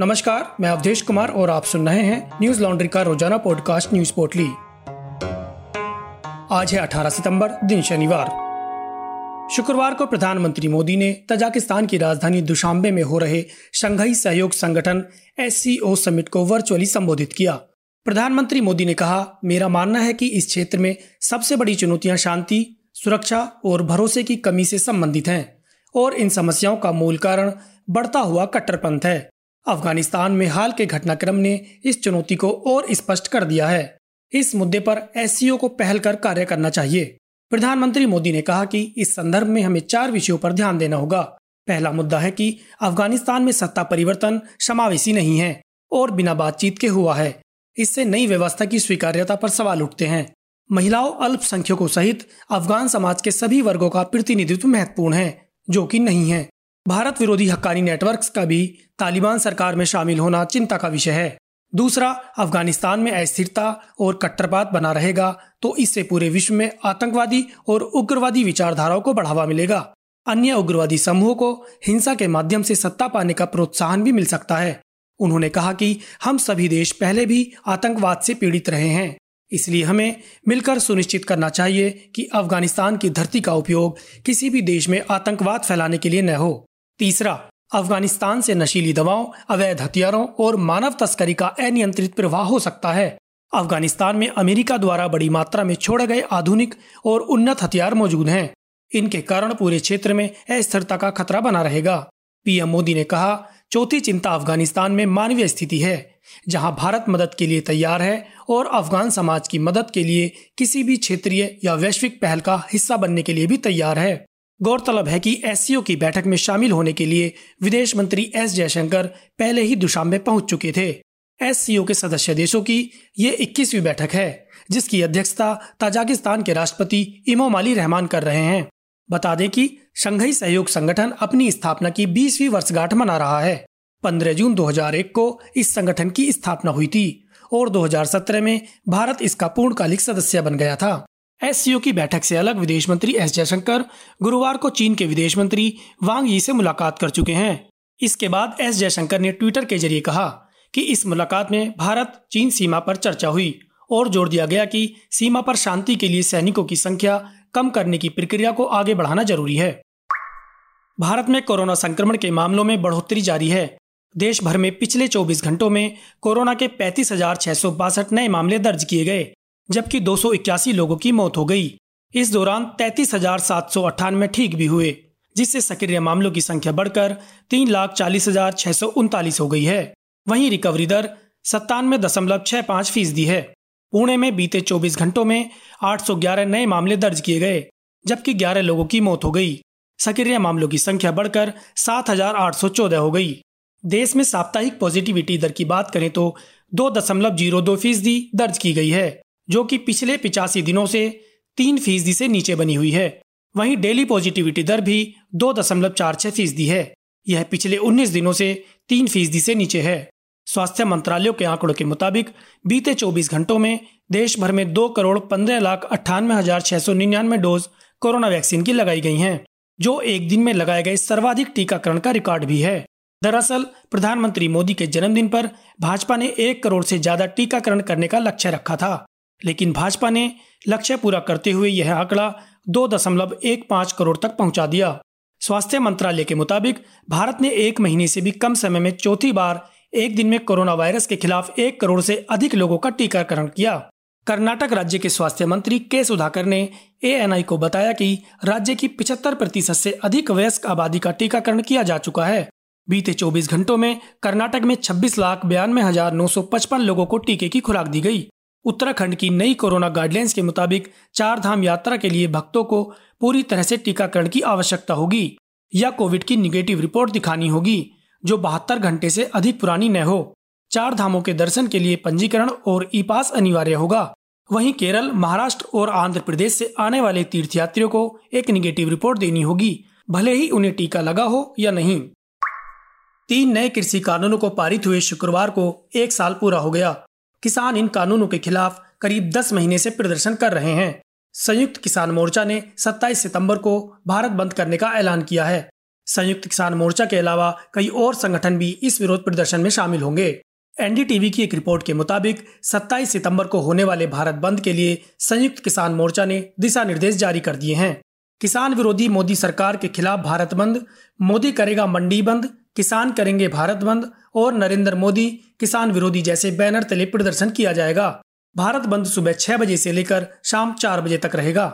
नमस्कार, मैं अवधेश कुमार और आप सुन रहे हैं न्यूज़ लॉन्ड्री का रोज़ाना पॉडकास्ट न्यूज़ पोर्टली। आज है 18 सितंबर, दिन शनिवार। शुक्रवार को प्रधानमंत्री मोदी ने तजाकिस्तान की राजधानी दुशांबे में हो रहे शंघाई सहयोग संगठन एससीओ समिट को वर्चुअली संबोधित किया। प्रधानमंत्री मोदी ने कहा, मेरा मानना है कि इस क्षेत्र में सबसे बड़ी चुनौतियाँ शांति, सुरक्षा और भरोसे की कमी से संबंधित हैं, और इन समस्याओं का मूल कारण बढ़ता हुआ कट्टरपंथ है। अफ़गानिस्तान में हाल के घटनाक्रम ने इस चुनौती को और स्पष्ट कर दिया है। इस मुद्दे पर एस को पहल कर कार्य करना चाहिए। प्रधानमंत्री मोदी ने कहा कि इस संदर्भ में हमें चार विषयों पर ध्यान देना होगा। पहला मुद्दा है कि अफ़गानिस्तान में सत्ता परिवर्तन समावेशी नहीं है और बिना बातचीत के हुआ है। इससे नई व्यवस्था की स्वीकार्यता पर सवाल उठते हैं। महिलाओं अल्पसंख्यकों सहित अफगान समाज के सभी वर्गों का प्रतिनिधित्व महत्वपूर्ण है, जो कि नहीं है। भारत विरोधी हक्कानी नेटवर्क्स का भी तालिबान सरकार में शामिल होना चिंता का विषय है। दूसरा, अफ़गानिस्तान में अस्थिरता और कट्टरपात बना रहेगा तो इससे पूरे विश्व में आतंकवादी और उग्रवादी विचारधाराओं को बढ़ावा मिलेगा। अन्य उग्रवादी समूहों को हिंसा के माध्यम से सत्ता पाने का प्रोत्साहन भी मिल सकता है। उन्होंने कहा कि हम सभी देश पहले भी आतंकवाद से पीड़ित रहे हैं। इसलिए हमें मिलकर सुनिश्चित करना चाहिए कि अफ़गानिस्तान की धरती का उपयोग किसी भी देश में आतंकवाद फैलाने के लिए न हो। तीसरा, अफ़गानिस्तान से नशीली दवाओं, अवैध हथियारों और मानव तस्करी का अनियंत्रित प्रवाह हो सकता है। अफ़गानिस्तान में अमेरिका द्वारा बड़ी मात्रा में छोड़े गए आधुनिक और उन्नत हथियार मौजूद हैं। इनके कारण पूरे क्षेत्र में अस्थिरता का खतरा बना रहेगा। पीएम मोदी ने कहा, चौथी चिंता अफ़गानिस्तान में मानवीय स्थिति है, जहाँ भारत मदद के लिए तैयार है और अफगान समाज की मदद के लिए किसी भी क्षेत्रीय या वैश्विक पहल का हिस्सा बनने के लिए भी तैयार है। गौरतलब है कि एस की बैठक में शामिल होने के लिए विदेश मंत्री एस जयशंकर पहले ही दुशांबे पहुँच चुके थे। एस के सदस्य देशों की ये इक्कीसवीं बैठक है, जिसकी अध्यक्षता ताजाकिस्तान के राष्ट्रपति इमोमाली रहमान कर रहे हैं। बता दें कि शंघाई सहयोग संगठन अपनी स्थापना की 20वीं वर्षगांठ मना रहा है। 15 जून 2001 को इस संगठन की स्थापना हुई थी और 2017 में भारत इसका पूर्णकालिक सदस्य बन गया था। एस की बैठक से अलग विदेश मंत्री एस जयशंकर गुरुवार को चीन के विदेश मंत्री वांग यी से मुलाकात कर चुके हैं। इसके बाद एस जयशंकर ने ट्विटर के ज़रिए कहा कि इस मुलाकात में भारत चीन सीमा पर चर्चा हुई और ज़ोर दिया गया कि सीमा पर शांति के लिए सैनिकों की संख्या कम करने की प्रक्रिया को आगे बढ़ाना ज़रूरी है। भारत में कोरोना संक्रमण के मामलों में बढ़ोतरी जारी है। देश भर में पिछले 24 घंटों में कोरोना के पैंतीस नए मामले दर्ज किए गए। जबकि दो सौ इक्यासी लोगों की मौत हो गई। इस दौरान तैतीस ठीक भी हुए जिससे सक्रिय मामलों की संख्या बढ़कर तीन लाख चालीस हज़ार छह सौ उनतालीस हो गई है। वहीं रिकवरी दर सत्तानवे दशमलव छह पाँच फ़ीसदी है। पुणे में बीते 24 घंटों में 811 नए मामले दर्ज किए गए जबकि 11 लोगों की मौत हो गई। सक्रिय मामलों की संख्या बढ़कर 7,814 हो गई। देश में साप्ताहिक पॉजिटिविटी दर की बात करें तो दो दशमलव ज़ीरो दो फ़ीसदी दर्ज की गई है। जो कि पिछले पिचासी दिनों से तीन फ़ीसदी से नीचे बनी हुई है। वहीं डेली पॉजिटिविटी दर भी दो दशमलव चार छह फ़ीसदी है। यह पिछले उन्नीस दिनों से तीन फ़ीसदी से नीचे है। स्वास्थ्य मंत्रालय के आंकड़ों के मुताबिक बीते 24 घंटों में देश भर में दो करोड़ पंद्रह लाख अट्ठानवे हज़ार छह सौ निन्यानवे डोज कोरोना वैक्सीन की लगाई गई हैं, जो एक दिन में लगाए गए सर्वाधिक टीकाकरण का रिकॉर्ड भी है। दरअसल प्रधानमंत्री मोदी के जन्मदिन पर भाजपा ने एक करोड़ से ज़्यादा टीकाकरण करने का लक्ष्य रखा था। लेकिन भाजपा ने लक्ष्य पूरा करते हुए यह आंकड़ा दो दशमलव एक पाँच करोड़ तक पहुँचा दिया। स्वास्थ्य मंत्रालय के मुताबिक, भारत ने एक महीने से भी कम समय में चौथी बार एक दिन में कोरोना वायरस के खिलाफ एक करोड़ से अधिक लोगों का टीकाकरण किया। कर्नाटक राज्य के स्वास्थ्य मंत्री के सुधाकर ने एएनआई को बताया कि राज्य की पिछहत्तर प्रतिशत से अधिक वयस्क आबादी का टीकाकरण किया जा चुका है। बीते 24 घंटों में कर्नाटक में छब्बीस लाख बयानवे हज़ार नौ सौ पचपन लोगों को टीके की खुराक दी गई। उत्तराखंड की नई कोरोना गाइडलाइंस के मुताबिक चार धाम यात्रा के लिए भक्तों को पूरी तरह से टीकाकरण की आवश्यकता होगी, या कोविड की निगेटिव रिपोर्ट दिखानी होगी, जो बहत्तर घंटे से अधिक पुरानी न हो। चार धामों के दर्शन के लिए पंजीकरण और ई पास अनिवार्य होगा। वहीं केरल, महाराष्ट्र और आंध्र प्रदेश से आने वाले तीर्थयात्रियों को एक निगेटिव रिपोर्ट देनी होगी, भले ही उन्हें टीका लगा हो या नहीं। तीन नए कृषि कानूनों को पारित हुए शुक्रवार को एक साल पूरा हो गया। किसान इन कानूनों के खिलाफ करीब 10 महीने से प्रदर्शन कर रहे हैं। संयुक्त किसान मोर्चा ने 27 सितंबर को भारत बंद करने का ऐलान किया है। संयुक्त किसान मोर्चा के अलावा कई और संगठन भी इस विरोध प्रदर्शन में शामिल होंगे। एनडीटीवी की एक रिपोर्ट के मुताबिक 27 सितंबर को होने वाले भारत बंद के लिए संयुक्त किसान मोर्चा ने दिशा निर्देश जारी कर दिए हैं। किसान विरोधी मोदी सरकार के खिलाफ भारत बंद, मोदी करेगा मंडी बंद किसान करेंगे भारत बंद और नरेंद्र मोदी किसान विरोधी जैसे बैनर तले प्रदर्शन किया जाएगा। भारत बंद सुबह छह बजे से लेकर शाम चार बजे तक रहेगा।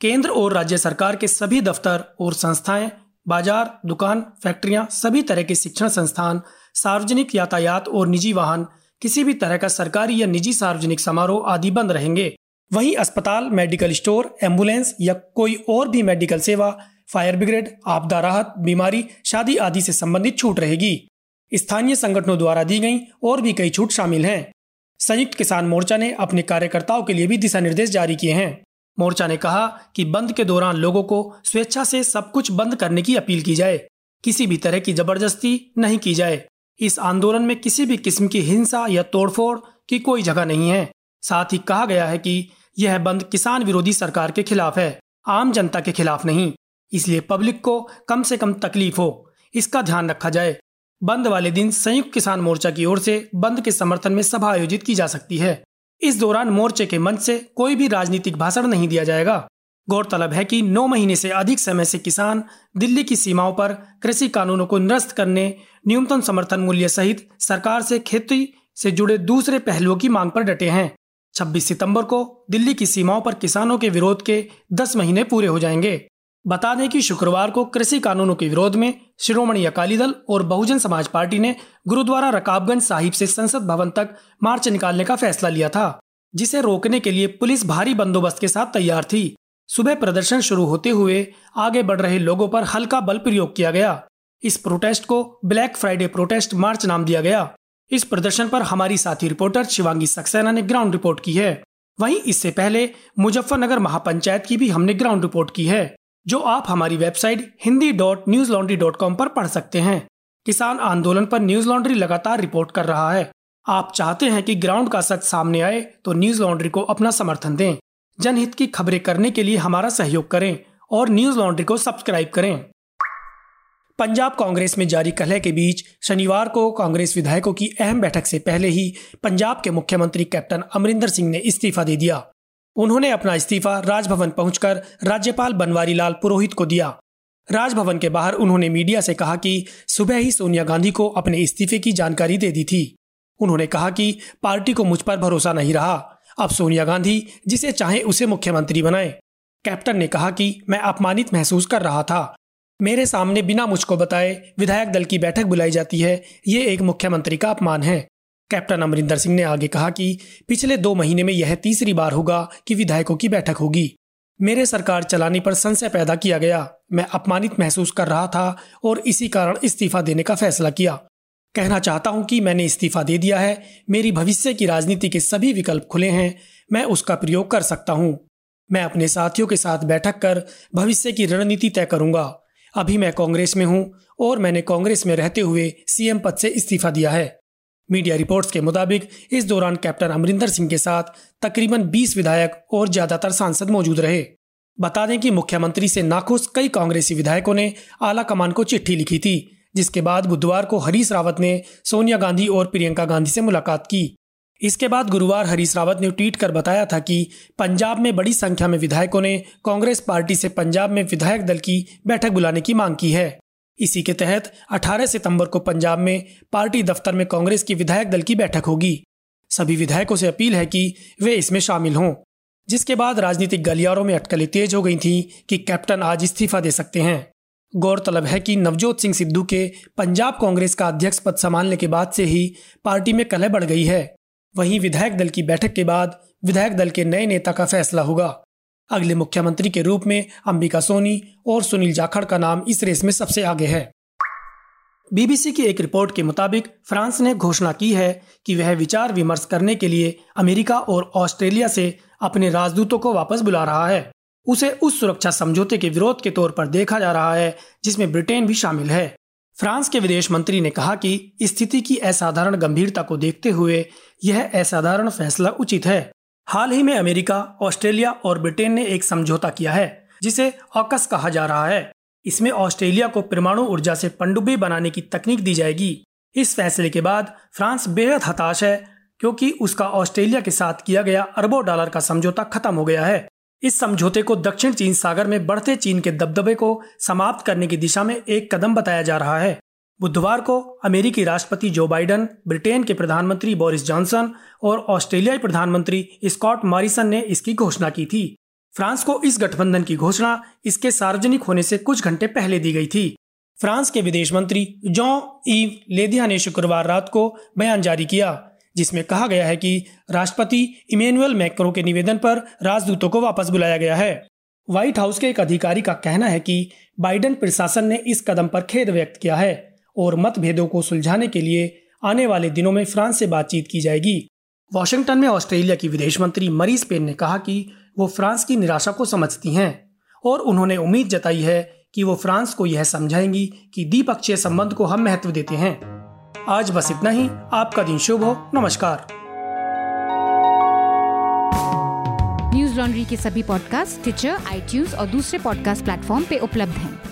केंद्र और राज्य सरकार के सभी दफ्तर और संस्थाएँ, बाज़ार, दुकान, फैक्ट्रियाँ, सभी तरह के शिक्षण संस्थान, सार्वजनिक यातायात और निजी वाहन, किसी भी तरह का सरकारी या निजी सार्वजनिक समारोह आदि बंद रहेंगे। वहीं अस्पताल, मेडिकल स्टोर, एंबुलेंस या कोई और भी मेडिकल सेवा फायर ब्रिगेड, आपदा राहत, बीमारी, शादी आदि से संबंधित छूट रहेगी। स्थानीय संगठनों द्वारा दी गई और भी कई छूट शामिल हैं। संयुक्त किसान मोर्चा ने अपने कार्यकर्ताओं के लिए भी दिशा निर्देश जारी किए हैं। मोर्चा ने कहा कि बंद के दौरान लोगों को स्वेच्छा से सब कुछ बंद करने की अपील की जाए। किसी भी तरह की ज़बरदस्ती नहीं की जाए। इस आंदोलन में किसी भी किस्म की हिंसा या तोड़फोड़ की कोई जगह नहीं है। साथ ही कहा गया है कि यह बंद किसान विरोधी सरकार के खिलाफ है, आम जनता के खिलाफ नहीं। इसलिए पब्लिक को कम से कम तकलीफ़ हो। इसका ध्यान रखा जाए। बंद वाले दिन संयुक्त किसान मोर्चा की ओर से बंद के समर्थन में सभा आयोजित की जा सकती है। इस दौरान मोर्चे के मंच से कोई भी राजनीतिक भाषण नहीं दिया जाएगा। गौरतलब है कि नौ महीने से अधिक समय से किसान दिल्ली की सीमाओं पर कृषि कानूनों को निरस्त करने, न्यूनतम समर्थन मूल्य सहित सरकार से खेती से जुड़े दूसरे पहलुओं की मांग पर डटे हैं। 26 सितंबर को दिल्ली की सीमाओं पर किसानों के विरोध के 10 महीने पूरे हो जाएँगे। बता दें कि शुक्रवार को कृषि कानूनों के विरोध में शिरोमणि अकाली दल और बहुजन समाज पार्टी ने गुरुद्वारा रकाबगंज साहिब से संसद भवन तक मार्च निकालने का फैसला लिया था, जिसे रोकने के लिए पुलिस भारी बंदोबस्त के साथ तैयार थी। सुबह प्रदर्शन शुरू होते हुए आगे बढ़ रहे लोगों पर हल्का बल प्रयोग किया गया। इस प्रोटेस्ट को ब्लैक फ्राइडे प्रोटेस्ट मार्च नाम दिया गया। इस प्रदर्शन पर हमारी साथी रिपोर्टर शिवांगी सक्सेना ने ग्राउंड रिपोर्ट की है। वहीं इससे पहले मुजफ्फरनगर महापंचायत की भी हमने ग्राउंड रिपोर्ट की है। जो आप हमारी website Hindi dot news laundry dot com पर पढ़ सकते हैं। किसान आंदोलन पर न्यूज़ लॉन्ड्री लगातार रिपोर्ट कर रहा है। आप चाहते हैं कि ग्राउंड का सच सामने आए तो न्यूज़ लॉन्ड्री को अपना समर्थन दें। जनहित की खबरें करने के लिए हमारा सहयोग करें और न्यूज़ लॉन्ड्री को सब्सक्राइब करें। पंजाब कांग्रेस में जारी कलह के बीच शनिवार को कांग्रेस विधायकों की अहम बैठक से पहले ही पंजाब के मुख्यमंत्री कैप्टन अमरिंदर सिंह ने इस्तीफा दे दिया। उन्होंने अपना इस्तीफा राजभवन पहुंचकर राज्यपाल बनवारी लाल पुरोहित को दिया। राजभवन के बाहर उन्होंने मीडिया से कहा कि सुबह ही सोनिया गांधी को अपने इस्तीफे की जानकारी दे दी थी। उन्होंने कहा कि पार्टी को मुझ पर भरोसा नहीं रहा। अब सोनिया गांधी जिसे चाहे उसे मुख्यमंत्री बनाए। कैप्टन ने कहा कि मैं अपमानित महसूस कर रहा था। मेरे सामने बिना मुझको बताए विधायक दल की बैठक बुलाई जाती है। ये एक मुख्यमंत्री का अपमान है। कैप्टन अमरिंदर सिंह ने आगे कहा कि पिछले दो महीने में यह तीसरी बार होगा कि विधायकों की बैठक होगी। मेरे सरकार चलाने पर संशय पैदा किया गया। मैं अपमानित महसूस कर रहा था और इसी कारण इस्तीफा देने का फैसला किया। कहना चाहता हूँ कि मैंने इस्तीफा दे दिया है। मेरी भविष्य की राजनीति के सभी विकल्प खुले हैं। मैं उसका प्रयोग कर सकता हूँ। मैं अपने साथियों के साथ बैठक कर भविष्य की रणनीति तय करूँगा। अभी मैं कांग्रेस में हूँ और मैंने कांग्रेस में रहते हुए सीएम पद से इस्तीफा दिया है। मीडिया रिपोर्ट्स के मुताबिक, इस दौरान कैप्टन अमरिंदर सिंह के साथ तकरीबन 20 विधायक और ज़्यादातर सांसद मौजूद रहे। बता दें कि मुख्यमंत्री से नाखुश कई कांग्रेसी विधायकों ने आला कमान को चिट्ठी लिखी थी, जिसके बाद बुधवार को हरीश रावत ने सोनिया गांधी और प्रियंका गांधी से मुलाकात की। इसके बाद गुरुवार हरीश रावत ने ट्वीट कर बताया था कि पंजाब में बड़ी संख्या में विधायकों ने कांग्रेस पार्टी से पंजाब में विधायक दल की बैठक बुलाने की मांग की है। इसी के तहत 18 सितंबर को पंजाब में पार्टी दफ्तर में कांग्रेस की विधायक दल की बैठक होगी। सभी विधायकों से अपील है कि वे इसमें शामिल हों, जिसके बाद राजनीतिक गलियारों में अटकलें तेज हो गई थी कि कैप्टन आज इस्तीफा दे सकते हैं। गौरतलब है कि नवजोत सिंह सिद्धू के पंजाब कांग्रेस का अध्यक्ष पद संभालने के बाद से ही पार्टी में कलह बढ़ गई है। वहीं विधायक दल की बैठक के बाद विधायक दल के नए नेता का फैसला होगा। अगले मुख्यमंत्री के रूप में अंबिका सोनी और सुनील जाखड़ का नाम इस रेस में सबसे आगे है। बीबीसी की एक रिपोर्ट के मुताबिक फ्रांस ने घोषणा की है कि वह विचार विमर्श करने के लिए अमेरिका और ऑस्ट्रेलिया से अपने राजदूतों को वापस बुला रहा है। उसे उस सुरक्षा समझौते के विरोध के तौर पर देखा जा रहा है, जिसमें ब्रिटेन भी शामिल है। फ्रांस के विदेश मंत्री ने कहा कि स्थिति की असाधारण गंभीरता को देखते हुए यह असाधारण फैसला उचित है। हाल ही में अमेरिका, ऑस्ट्रेलिया और ब्रिटेन ने एक समझौता किया है, जिसे ऑकस कहा जा रहा है। इसमें ऑस्ट्रेलिया को परमाणु ऊर्जा से पनडुब्बी बनाने की तकनीक दी जाएगी। इस फैसले के बाद फ्रांस बेहद हताश है, क्योंकि उसका ऑस्ट्रेलिया के साथ किया गया अरबों डॉलर का समझौता खत्म हो गया है। इस समझौते को दक्षिण चीन सागर में बढ़ते चीन के दबदबे को समाप्त करने की दिशा में एक कदम बताया जा रहा है। बुधवार को अमेरिकी राष्ट्रपति जो बाइडन, ब्रिटेन के प्रधानमंत्री बोरिस जॉनसन और ऑस्ट्रेलियाई प्रधानमंत्री स्कॉट मॉरिसन ने इसकी घोषणा की थी। फ्रांस को इस गठबंधन की घोषणा इसके सार्वजनिक होने से कुछ घंटे पहले दी गई थी। फ्रांस के विदेश मंत्री जॉन ईव लेदिया ने शुक्रवार रात को बयान जारी किया, जिसमें कहा गया है कि राष्ट्रपति इमेनुअल मैक्रो के निवेदन पर राजदूतों को वापस बुलाया गया है। व्हाइट हाउस के एक अधिकारी का कहना है कि बाइडन प्रशासन ने इस कदम पर खेद व्यक्त किया है। और मतभेदों को सुलझाने के लिए आने वाले दिनों में फ्रांस से बातचीत की जाएगी। वॉशिंगटन में ऑस्ट्रेलिया की विदेश मंत्री मरीज़ पेन ने कहा कि वो फ्रांस की निराशा को समझती हैं और उन्होंने उम्मीद जताई है कि वो फ्रांस को यह समझाएँगी कि द्विपक्षीय संबंध को हम महत्व देते हैं। आज बस इतना ही। आपका दिन शुभ हो। नमस्कार। न्यूज़ लॉन्ड्री के सभी पॉडकास्ट ट्विटर आई और दूसरे पॉडकास्ट प्लेटफॉर्म पे उपलब्ध हैं।